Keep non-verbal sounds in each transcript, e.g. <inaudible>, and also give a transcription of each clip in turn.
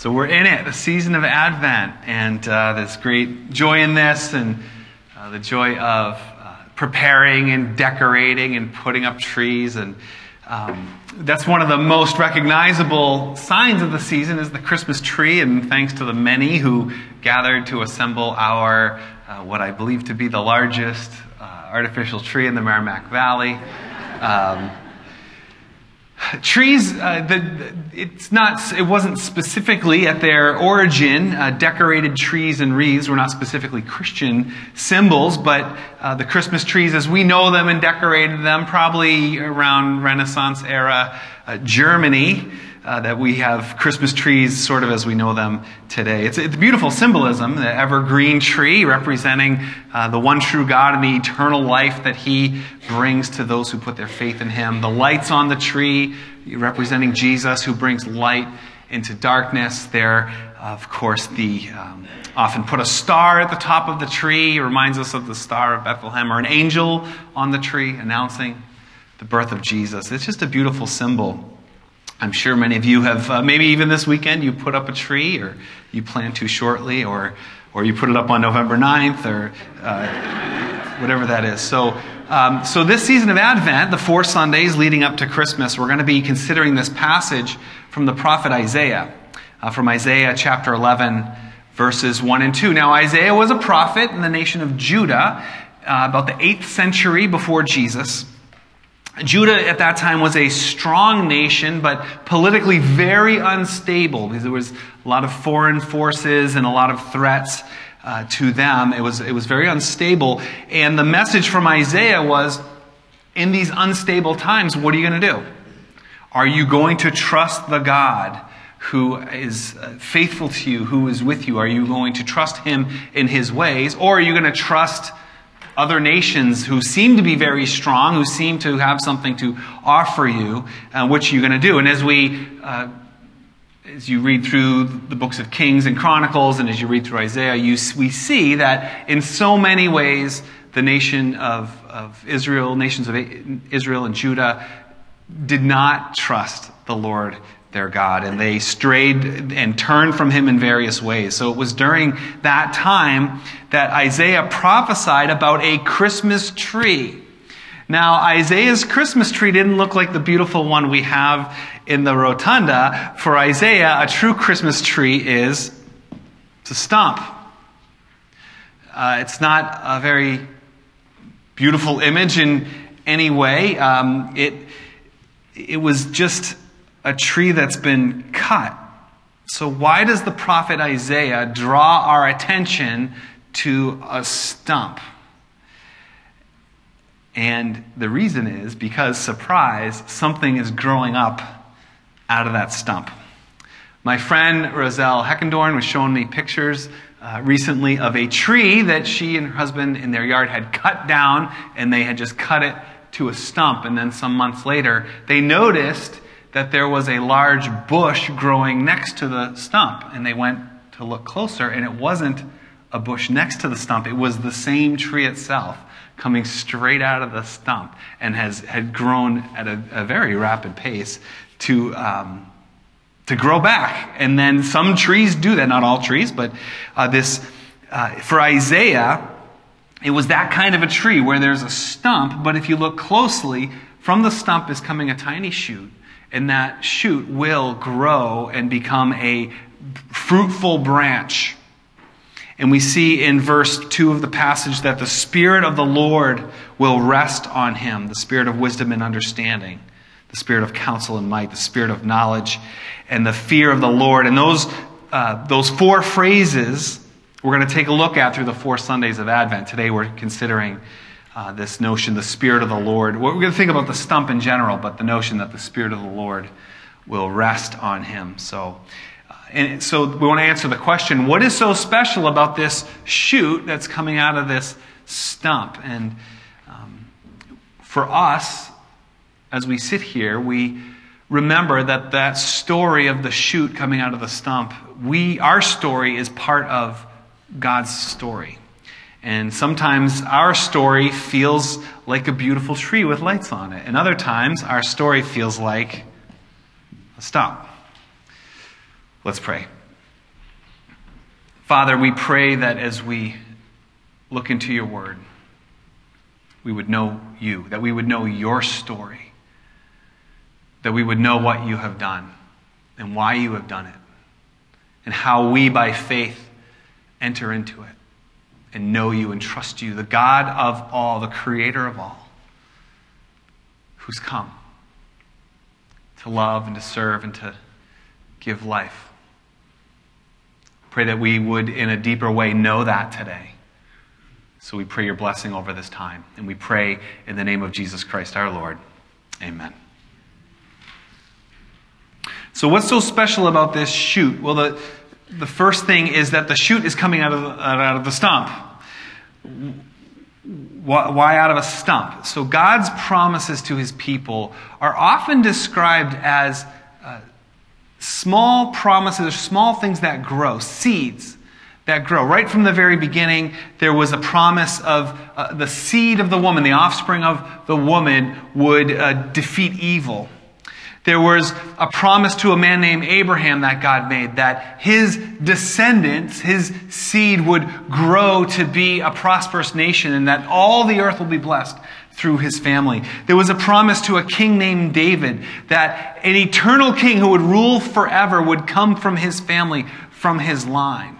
So we're in it, the season of Advent, and uh, there's great joy in this, and uh, the joy of uh, preparing and decorating and putting up trees, and um, that's one of the most recognizable signs of the season is the Christmas tree. And thanks to the many who gathered to assemble our uh, what I believe to be the largest uh, artificial tree in the Merrimack Valley. Um, trees uh, the, it's not it wasn't specifically at their origin uh, decorated trees and wreaths. Were not specifically christian symbols but uh, the christmas trees as we know them and decorated them probably around renaissance era uh, germany uh, that we have Christmas trees sort of as we know them today. It's, it's beautiful symbolism, the evergreen tree representing uh, the one true God and the eternal life that He brings to those who put their faith in Him. The lights on the tree representing Jesus who brings light into darkness. There, of course, the um, often put a star at the top of the tree, reminds us of the star of Bethlehem, or an angel on the tree announcing the birth of Jesus. It's just a beautiful symbol. I'm sure many of you have, uh, maybe even this weekend, you put up a tree, or you plan to shortly, or, or you put it up on November 9th, or uh, whatever that is. So, um, so this season of Advent, the four Sundays leading up to Christmas, we're going to be considering this passage from the prophet Isaiah, uh, from Isaiah chapter 11, verses 1 and 2. Now, Isaiah was a prophet in the nation of Judah, uh, about the 8th century before Jesus. Judah at that time was a strong nation, but politically very unstable because there was a lot of foreign forces and a lot of threats uh, to them. It was, it was very unstable. And the message from Isaiah was in these unstable times, what are you going to do? Are you going to trust the God who is uh, faithful to you, who is with you? Are you going to trust him in his ways? Or are you going to trust other nations who seem to be very strong, who seem to have something to offer you, uh, what are you going to do? And as we, uh, as you read through the books of Kings and Chronicles, and as you read through Isaiah, you, we see that in so many ways, the nation of, of Israel, nations of Israel and Judah, did not trust the Lord their God, and they strayed and turned from him in various ways. So it was during that time that Isaiah prophesied about a Christmas tree. Now, Isaiah's Christmas tree didn't look like the beautiful one we have in the rotunda. For Isaiah, a true Christmas tree is a stump. Uh, it's not a very beautiful image in any way. Um, it, it was just a tree that's been cut. So, why does the prophet Isaiah draw our attention to a stump? And the reason is because, surprise, something is growing up out of that stump. My friend Roselle Heckendorn was showing me pictures uh, recently of a tree that she and her husband in their yard had cut down, and they had just cut it to a stump. And then some months later, they noticed that there was a large bush growing next to the stump. And they went to look closer, and it wasn't a bush next to the stump, it was the same tree itself coming straight out of the stump and has had grown at a, a very rapid pace to. Um, to grow back. And then some trees do that, not all trees, but uh, this, uh, for Isaiah, it was that kind of a tree where there's a stump, but if you look closely, from the stump is coming a tiny shoot and that shoot will grow and become a fruitful branch. And we see in verse 2 of the passage that the Spirit of the Lord will rest on him the Spirit of wisdom and understanding, the Spirit of counsel and might, the Spirit of knowledge, and the fear of the Lord. And those, uh, those four phrases we're going to take a look at through the four Sundays of Advent. Today we're considering uh, this notion, the Spirit of the Lord. We're going to think about the stump in general, but the notion that the Spirit of the Lord will rest on him. So, uh, and so we want to answer the question what is so special about this shoot that's coming out of this stump? And um, for us, as we sit here, we remember that that story of the shoot coming out of the stump, we, our story is part of God's story. And sometimes our story feels like a beautiful tree with lights on it. And other times our story feels like a stump. Let's pray. Father, we pray that as we look into your word, we would know you, that we would know your story, that we would know what you have done and why you have done it, and how we, by faith, enter into it and know you and trust you, the God of all, the creator of all, who's come to love and to serve and to give life. Pray that we would, in a deeper way, know that today. So we pray your blessing over this time. And we pray in the name of Jesus Christ our Lord. Amen. So, what's so special about this shoot? Well, the, the first thing is that the shoot is coming out of, out of the stump. Why out of a stump? So, God's promises to his people are often described as uh, small promises, small things that grow, seeds that grow. Right from the very beginning, there was a promise of uh, the seed of the woman, the offspring of the woman, would uh, defeat evil. There was a promise to a man named Abraham that God made that his descendants, his seed would grow to be a prosperous nation and that all the earth will be blessed through his family. There was a promise to a king named David that an eternal king who would rule forever would come from his family, from his line.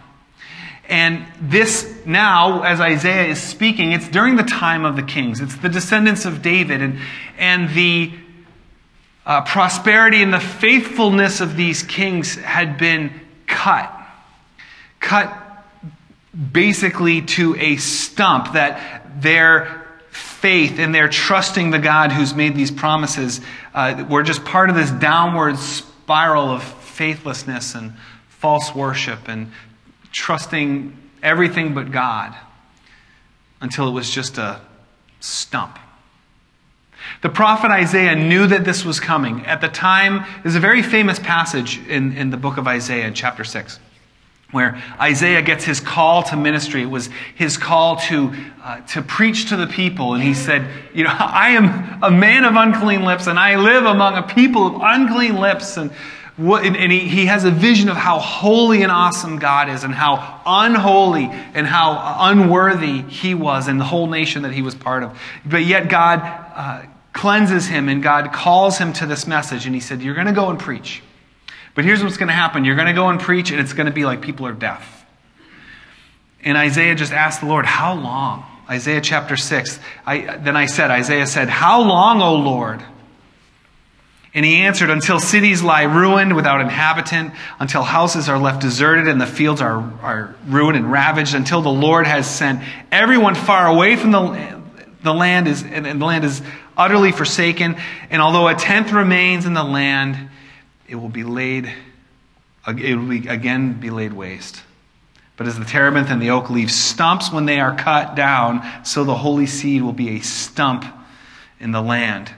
And this now, as Isaiah is speaking, it's during the time of the kings. It's the descendants of David and, and the uh, prosperity and the faithfulness of these kings had been cut. Cut basically to a stump that their faith and their trusting the God who's made these promises uh, were just part of this downward spiral of faithlessness and false worship and trusting everything but God until it was just a stump. The prophet Isaiah knew that this was coming. At the time, there's a very famous passage in, in the book of Isaiah in chapter 6 where Isaiah gets his call to ministry. It was his call to, uh, to preach to the people. And he said, You know, <laughs> I am a man of unclean lips, and I live among a people of unclean lips. And, what, and he, he has a vision of how holy and awesome God is, and how unholy and how unworthy he was, and the whole nation that he was part of. But yet, God. Uh, cleanses him and God calls him to this message. And he said, You're going to go and preach. But here's what's going to happen you're going to go and preach, and it's going to be like people are deaf. And Isaiah just asked the Lord, How long? Isaiah chapter 6. I, then I said, Isaiah said, How long, O Lord? And he answered, Until cities lie ruined without inhabitant, until houses are left deserted and the fields are, are ruined and ravaged, until the Lord has sent everyone far away from the, the land is, and the land is utterly forsaken. And although a tenth remains in the land, it will be laid, it will be, again be laid waste. But as the terebinth and the oak leave stumps when they are cut down, so the holy seed will be a stump in the land.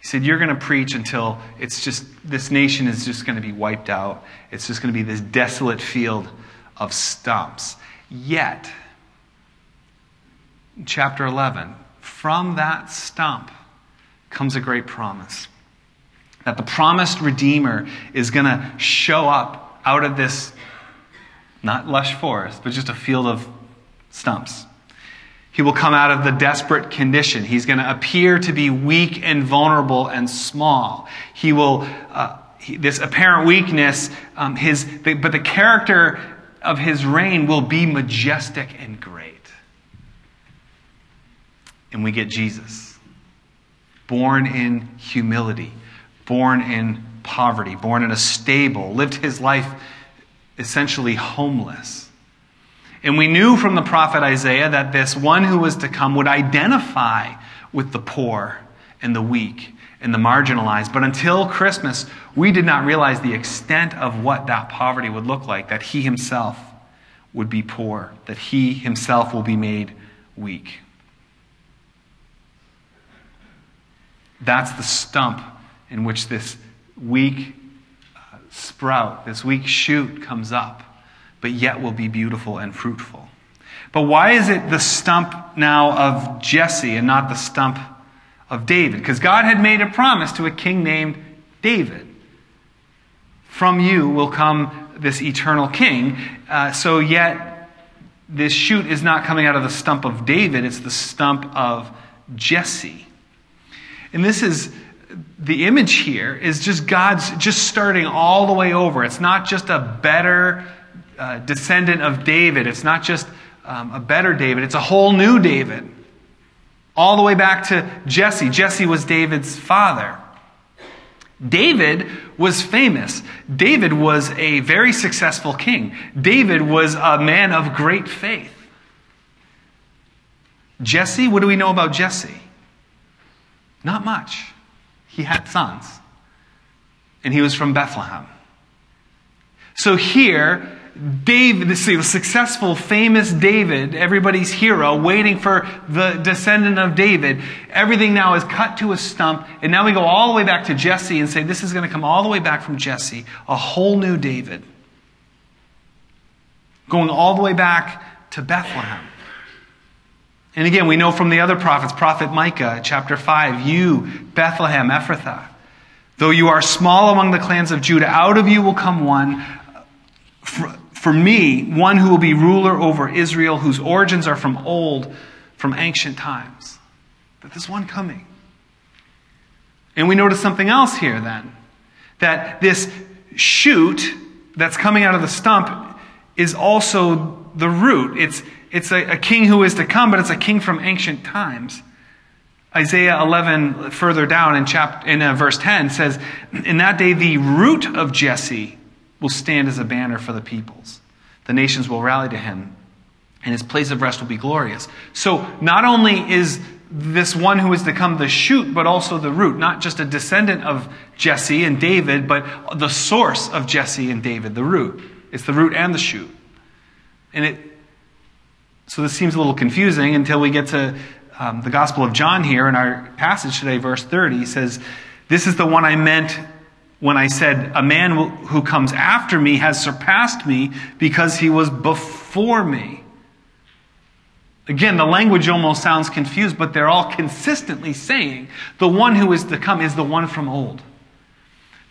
He said, You're going to preach until it's just, this nation is just going to be wiped out. It's just going to be this desolate field of stumps. Yet, chapter 11, from that stump comes a great promise that the promised Redeemer is going to show up out of this, not lush forest, but just a field of stumps. He will come out of the desperate condition. He's going to appear to be weak and vulnerable and small. He will, uh, he, this apparent weakness, um, his, the, but the character of his reign will be majestic and great. And we get Jesus born in humility, born in poverty, born in a stable, lived his life essentially homeless. And we knew from the prophet Isaiah that this one who was to come would identify with the poor and the weak and the marginalized. But until Christmas, we did not realize the extent of what that poverty would look like, that he himself would be poor, that he himself will be made weak. That's the stump in which this weak uh, sprout, this weak shoot comes up, but yet will be beautiful and fruitful. But why is it the stump now of Jesse and not the stump of David? Because God had made a promise to a king named David. From you will come this eternal king. Uh, so, yet, this shoot is not coming out of the stump of David, it's the stump of Jesse. And this is the image here is just God's just starting all the way over. It's not just a better uh, descendant of David, it's not just um, a better David, it's a whole new David. All the way back to Jesse. Jesse was David's father. David was famous. David was a very successful king. David was a man of great faith. Jesse, what do we know about Jesse? Not much. He had sons, and he was from Bethlehem. So here, David, this successful, famous David, everybody's hero, waiting for the descendant of David. Everything now is cut to a stump, and now we go all the way back to Jesse and say this is going to come all the way back from Jesse, a whole new David. Going all the way back to Bethlehem. And again, we know from the other prophets, Prophet Micah, chapter 5, you, Bethlehem, Ephrathah, though you are small among the clans of Judah, out of you will come one for me, one who will be ruler over Israel, whose origins are from old, from ancient times. But there's one coming. And we notice something else here then that this shoot that's coming out of the stump is also the root. It's, it's a, a king who is to come, but it's a king from ancient times. Isaiah 11, further down in, chapter, in uh, verse 10, says, In that day, the root of Jesse will stand as a banner for the peoples. The nations will rally to him, and his place of rest will be glorious. So, not only is this one who is to come the shoot, but also the root, not just a descendant of Jesse and David, but the source of Jesse and David, the root. It's the root and the shoot. And it, so this seems a little confusing until we get to um, the Gospel of John here in our passage today, verse 30. Says, This is the one I meant when I said, A man who comes after me has surpassed me because he was before me. Again, the language almost sounds confused, but they're all consistently saying the one who is to come is the one from old.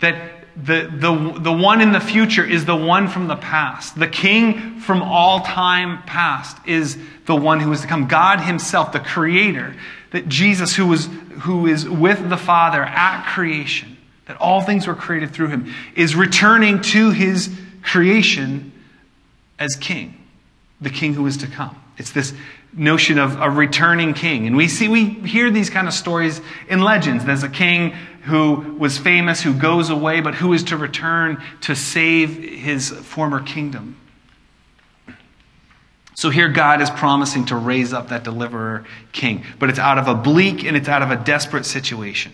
That the, the, the one in the future is the one from the past. The king from all time past is the one who is to come. God himself, the creator, that Jesus, who, was, who is with the Father at creation, that all things were created through him, is returning to his creation as king, the king who is to come. It's this notion of a returning king. And we see, we hear these kind of stories in legends. There's a king who was famous, who goes away, but who is to return to save his former kingdom. So here God is promising to raise up that deliverer king, but it's out of a bleak and it's out of a desperate situation.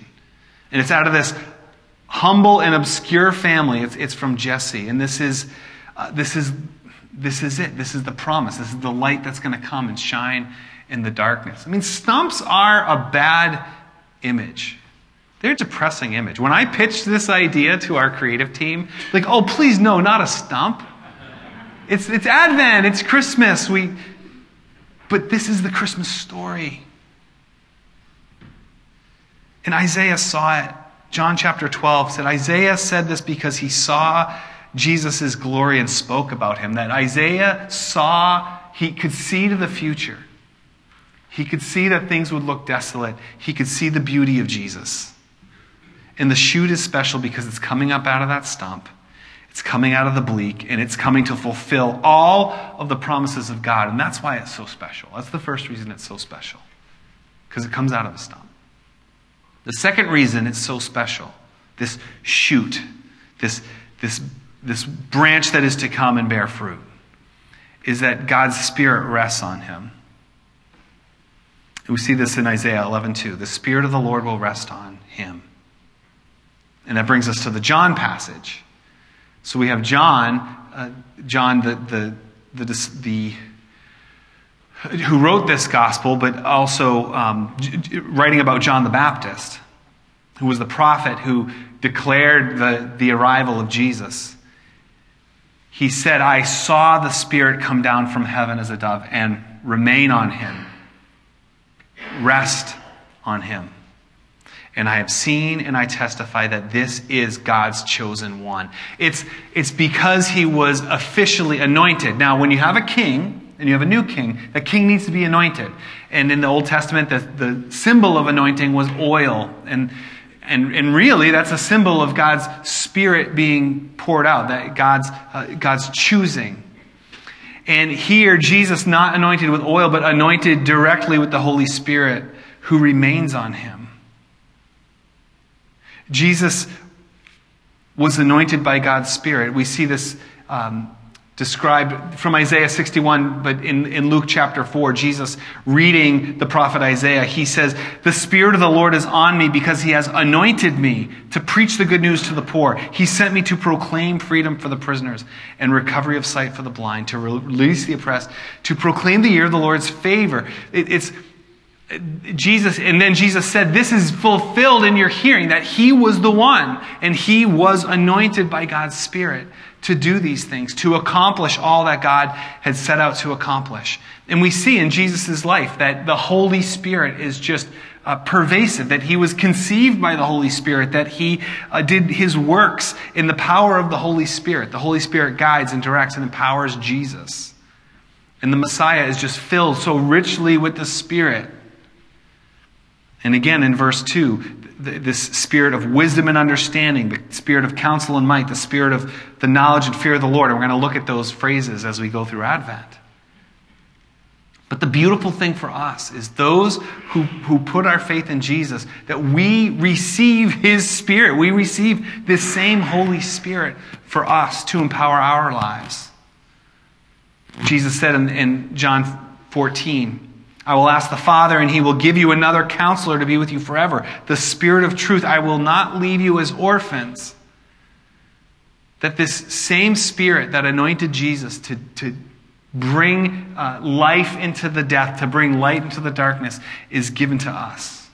And it's out of this humble and obscure family. It's, it's from Jesse. And this is, uh, this, is, this is it. This is the promise. This is the light that's going to come and shine in the darkness. I mean, stumps are a bad image. They're a depressing image. When I pitched this idea to our creative team, like, oh, please, no, not a stump. It's, it's Advent, it's Christmas. We, but this is the Christmas story. And Isaiah saw it. John chapter 12 said Isaiah said this because he saw Jesus' glory and spoke about him. That Isaiah saw, he could see to the future. He could see that things would look desolate. He could see the beauty of Jesus. And the shoot is special because it's coming up out of that stump. It's coming out of the bleak, and it's coming to fulfill all of the promises of God. And that's why it's so special. That's the first reason it's so special, because it comes out of the stump. The second reason it's so special, this shoot, this, this, this branch that is to come and bear fruit, is that God's Spirit rests on him. We see this in Isaiah 11:2. The Spirit of the Lord will rest on him. And that brings us to the John passage. So we have John, uh, John the, the, the, the who wrote this gospel, but also um, writing about John the Baptist, who was the prophet who declared the, the arrival of Jesus. He said, I saw the Spirit come down from heaven as a dove and remain on him, rest on him. And I have seen and I testify that this is God's chosen one. It's, it's because he was officially anointed. Now, when you have a king, and you have a new king. The king needs to be anointed. And in the Old Testament, the, the symbol of anointing was oil. And, and, and really, that's a symbol of God's spirit being poured out, that God's, uh, God's choosing. And here, Jesus not anointed with oil, but anointed directly with the Holy Spirit who remains on him. Jesus was anointed by God's Spirit. We see this um, described from Isaiah 61, but in, in Luke chapter 4, Jesus reading the prophet Isaiah, he says, The Spirit of the Lord is on me because he has anointed me to preach the good news to the poor. He sent me to proclaim freedom for the prisoners and recovery of sight for the blind, to release the oppressed, to proclaim the year of the Lord's favor. It, it's Jesus, and then Jesus said, This is fulfilled in your hearing, that he was the one, and he was anointed by God's Spirit to do these things, to accomplish all that God had set out to accomplish. And we see in Jesus' life that the Holy Spirit is just uh, pervasive, that he was conceived by the Holy Spirit, that he uh, did his works in the power of the Holy Spirit. The Holy Spirit guides and directs and empowers Jesus. And the Messiah is just filled so richly with the Spirit and again in verse 2, this spirit of wisdom and understanding, the spirit of counsel and might, the spirit of the knowledge and fear of the Lord. And we're going to look at those phrases as we go through Advent. But the beautiful thing for us is those who, who put our faith in Jesus, that we receive His Spirit. We receive this same Holy Spirit for us to empower our lives. Jesus said in, in John 14, I will ask the Father, and he will give you another counselor to be with you forever. The Spirit of truth. I will not leave you as orphans. That this same Spirit that anointed Jesus to, to bring uh, life into the death, to bring light into the darkness, is given to us.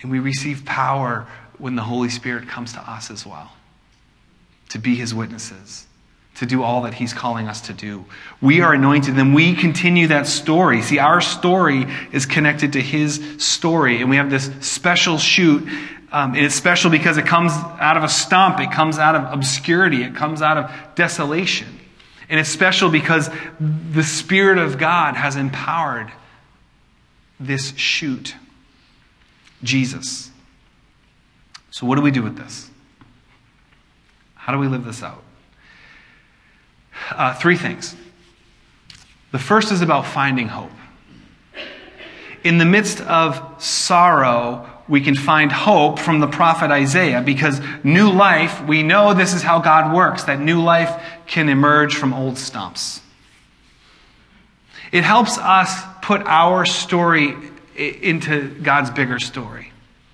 And we receive power when the Holy Spirit comes to us as well, to be his witnesses to do all that He's calling us to do. We are anointed, and then we continue that story. See, our story is connected to His story, and we have this special shoot. Um, and it's special because it comes out of a stump, it comes out of obscurity, it comes out of desolation. And it's special because the Spirit of God has empowered this shoot, Jesus. So, what do we do with this? How do we live this out? Uh, three things. The first is about finding hope. In the midst of sorrow, we can find hope from the prophet Isaiah because new life, we know this is how God works, that new life can emerge from old stumps. It helps us put our story into God's bigger story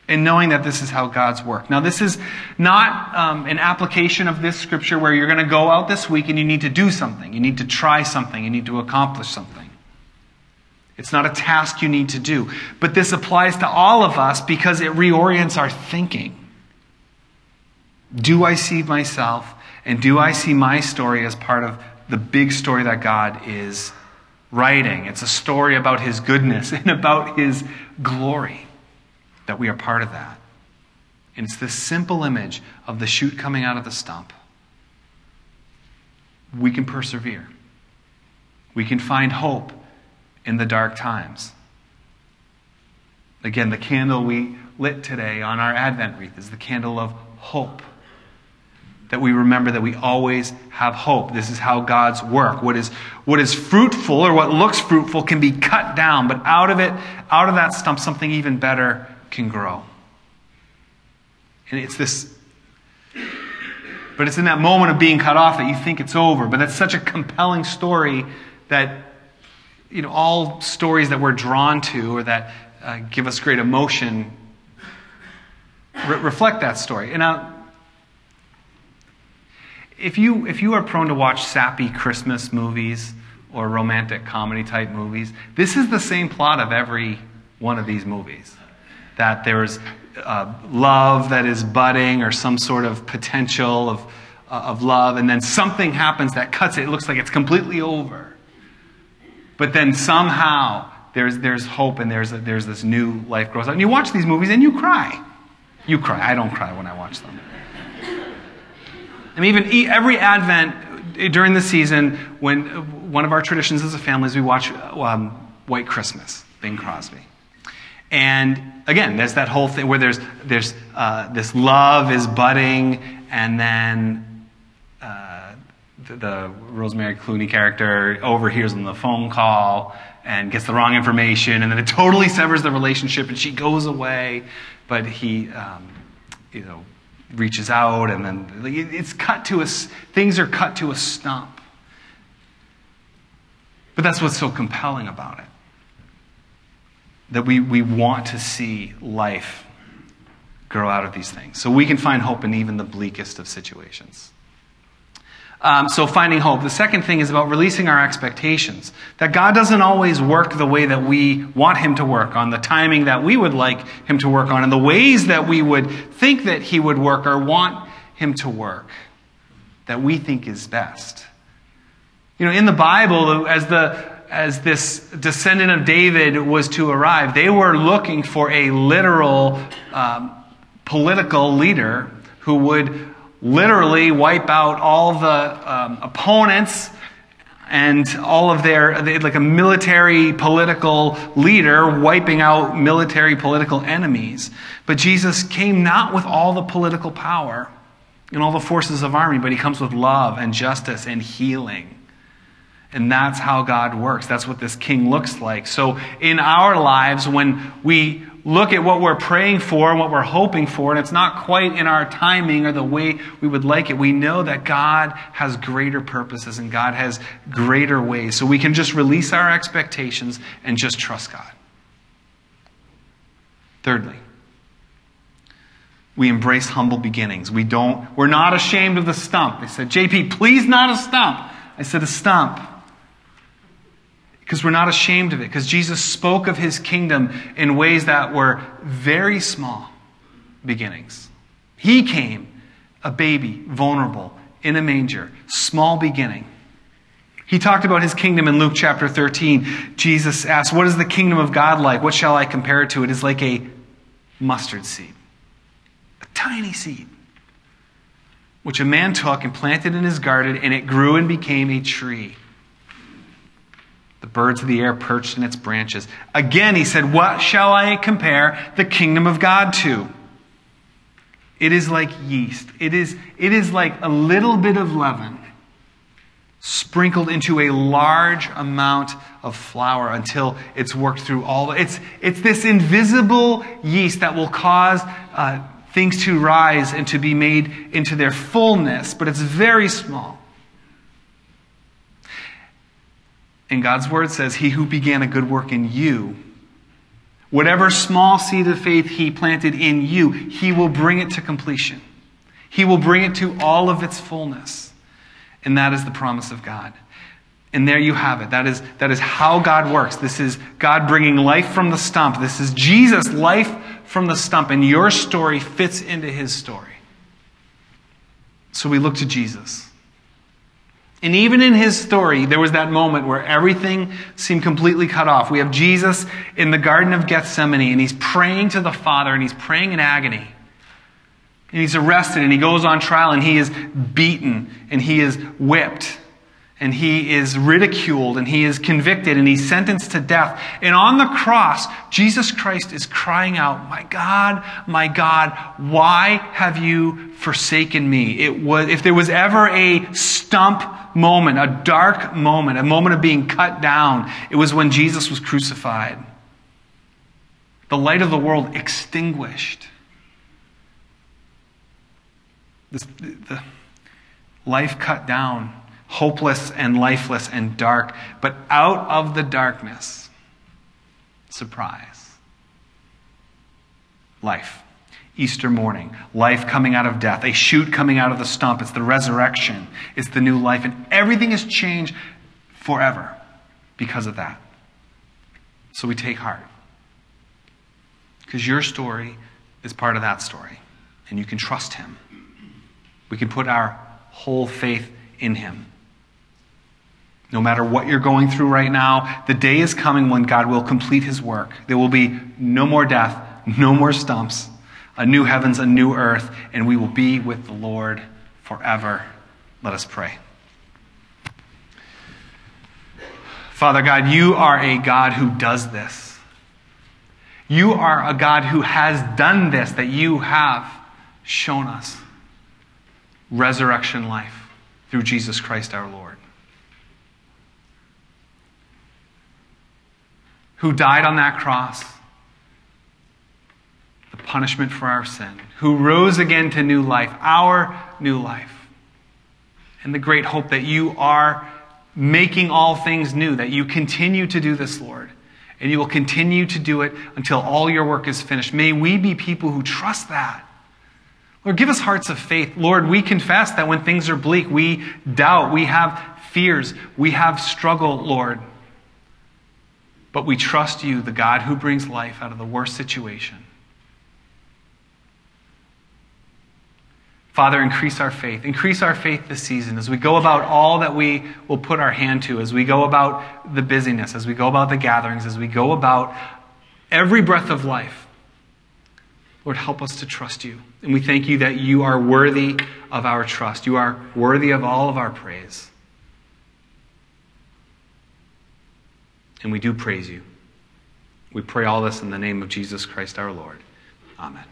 and knowing that this is how God's work. Now, this is not um, an application of this scripture where you're going to go out this week and you need to do something. You need to try something. You need to accomplish something. It's not a task you need to do. But this applies to all of us because it reorients our thinking. Do I see myself and do I see my story as part of the big story that God is writing? It's a story about His goodness <laughs> and about His glory that we are part of that. And it's this simple image of the shoot coming out of the stump. We can persevere. We can find hope in the dark times. Again, the candle we lit today on our Advent wreath is the candle of hope. That we remember that we always have hope. This is how God's work. What is, what is fruitful or what looks fruitful can be cut down, but out of it, out of that stump, something even better can grow. And it's this, but it's in that moment of being cut off that you think it's over. But that's such a compelling story that, you know, all stories that we're drawn to or that uh, give us great emotion re- reflect that story. And now, if you, if you are prone to watch sappy Christmas movies or romantic comedy type movies, this is the same plot of every one of these movies that there's uh, love that is budding or some sort of potential of, uh, of love, and then something happens that cuts it. It looks like it's completely over. But then somehow there's, there's hope and there's, a, there's this new life grows up. And you watch these movies and you cry. You cry. I don't cry when I watch them. I mean, even every Advent during the season, when one of our traditions as a family is we watch um, White Christmas, Bing Crosby. And again, there's that whole thing where there's, there's uh, this love is budding, and then uh, the, the, Rosemary Clooney character overhears on the phone call and gets the wrong information, and then it <laughs> totally severs the relationship, and she goes away, but he, um, you know, reaches out, and then it's cut to a, things are cut to a stump. But that's what's so compelling about it that we, we want to see life grow out of these things. So we can find hope in even the bleakest of situations. Um, so, finding hope. The second thing is about releasing our expectations. That God doesn't always work the way that we want Him to work on, the timing that we would like Him to work on, and the ways that we would think that He would work or want Him to work that we think is best. You know, in the Bible, as the as this descendant of David was to arrive, they were looking for a literal um, political leader who would literally wipe out all the um, opponents and all of their, like a military political leader wiping out military political enemies. But Jesus came not with all the political power and all the forces of army, but he comes with love and justice and healing. And that's how God works. That's what this king looks like. So in our lives, when we look at what we're praying for and what we're hoping for, and it's not quite in our timing or the way we would like it, we know that God has greater purposes and God has greater ways. So we can just release our expectations and just trust God. Thirdly, we embrace humble beginnings. We don't, we're not ashamed of the stump. They said, JP, please not a stump. I said, a stump because we're not ashamed of it, because Jesus spoke of his kingdom in ways that were very small beginnings. He came a baby, vulnerable, in a manger, small beginning. He talked about his kingdom in Luke chapter 13. Jesus asked, What is the kingdom of God like? What shall I compare it to? It is like a mustard seed, a tiny seed, which a man took and planted in his garden, and it grew and became a tree the birds of the air perched in its branches. Again, he said, What shall I compare the kingdom of God to? It is like yeast. It is, it is like a little bit of leaven sprinkled into a large amount of flour until it's worked through all. It's, it's this invisible yeast that will cause uh, things to rise and to be made into their fullness, but it's very small. And God's word says, He who began a good work in you, whatever small seed of faith He planted in you, He will bring it to completion. He will bring it to all of its fullness. And that is the promise of God. And there you have it. That is, that is how God works. This is God bringing life from the stump. This is Jesus' life from the stump. And your story fits into his story. So we look to Jesus. And even in his story, there was that moment where everything seemed completely cut off. We have Jesus in the Garden of Gethsemane, and he's praying to the Father, and he's praying in agony. And he's arrested, and he goes on trial, and he is beaten, and he is whipped, and he is ridiculed, and he is convicted, and he's sentenced to death. And on the cross, Jesus Christ is crying out, My God, my God, why have you forsaken me? It was, if there was ever a stump moment, a dark moment, a moment of being cut down, it was when Jesus was crucified. The light of the world extinguished. This, the life cut down, hopeless and lifeless and dark. But out of the darkness, surprise, life. Easter morning, life coming out of death, a shoot coming out of the stump. It's the resurrection, it's the new life, and everything has changed forever because of that. So we take heart. Because your story is part of that story, and you can trust Him. We can put our whole faith in Him. No matter what you're going through right now, the day is coming when God will complete His work. There will be no more death, no more stumps a new heavens, a new earth, and we will be with the Lord forever. Let us pray. Father God, you are a God who does this. You are a God who has done this, that you have shown us resurrection life through Jesus Christ our Lord. Who died on that cross, the punishment for our sin, who rose again to new life, our new life, and the great hope that you are making all things new, that you continue to do this, Lord. And you will continue to do it until all your work is finished. May we be people who trust that. Lord, give us hearts of faith. Lord, we confess that when things are bleak, we doubt, we have fears, we have struggle, Lord. But we trust you, the God who brings life out of the worst situation. Father, increase our faith. Increase our faith this season as we go about all that we will put our hand to, as we go about the busyness, as we go about the gatherings, as we go about every breath of life. Lord, help us to trust you. And we thank you that you are worthy of our trust. You are worthy of all of our praise. And we do praise you. We pray all this in the name of Jesus Christ our Lord. Amen.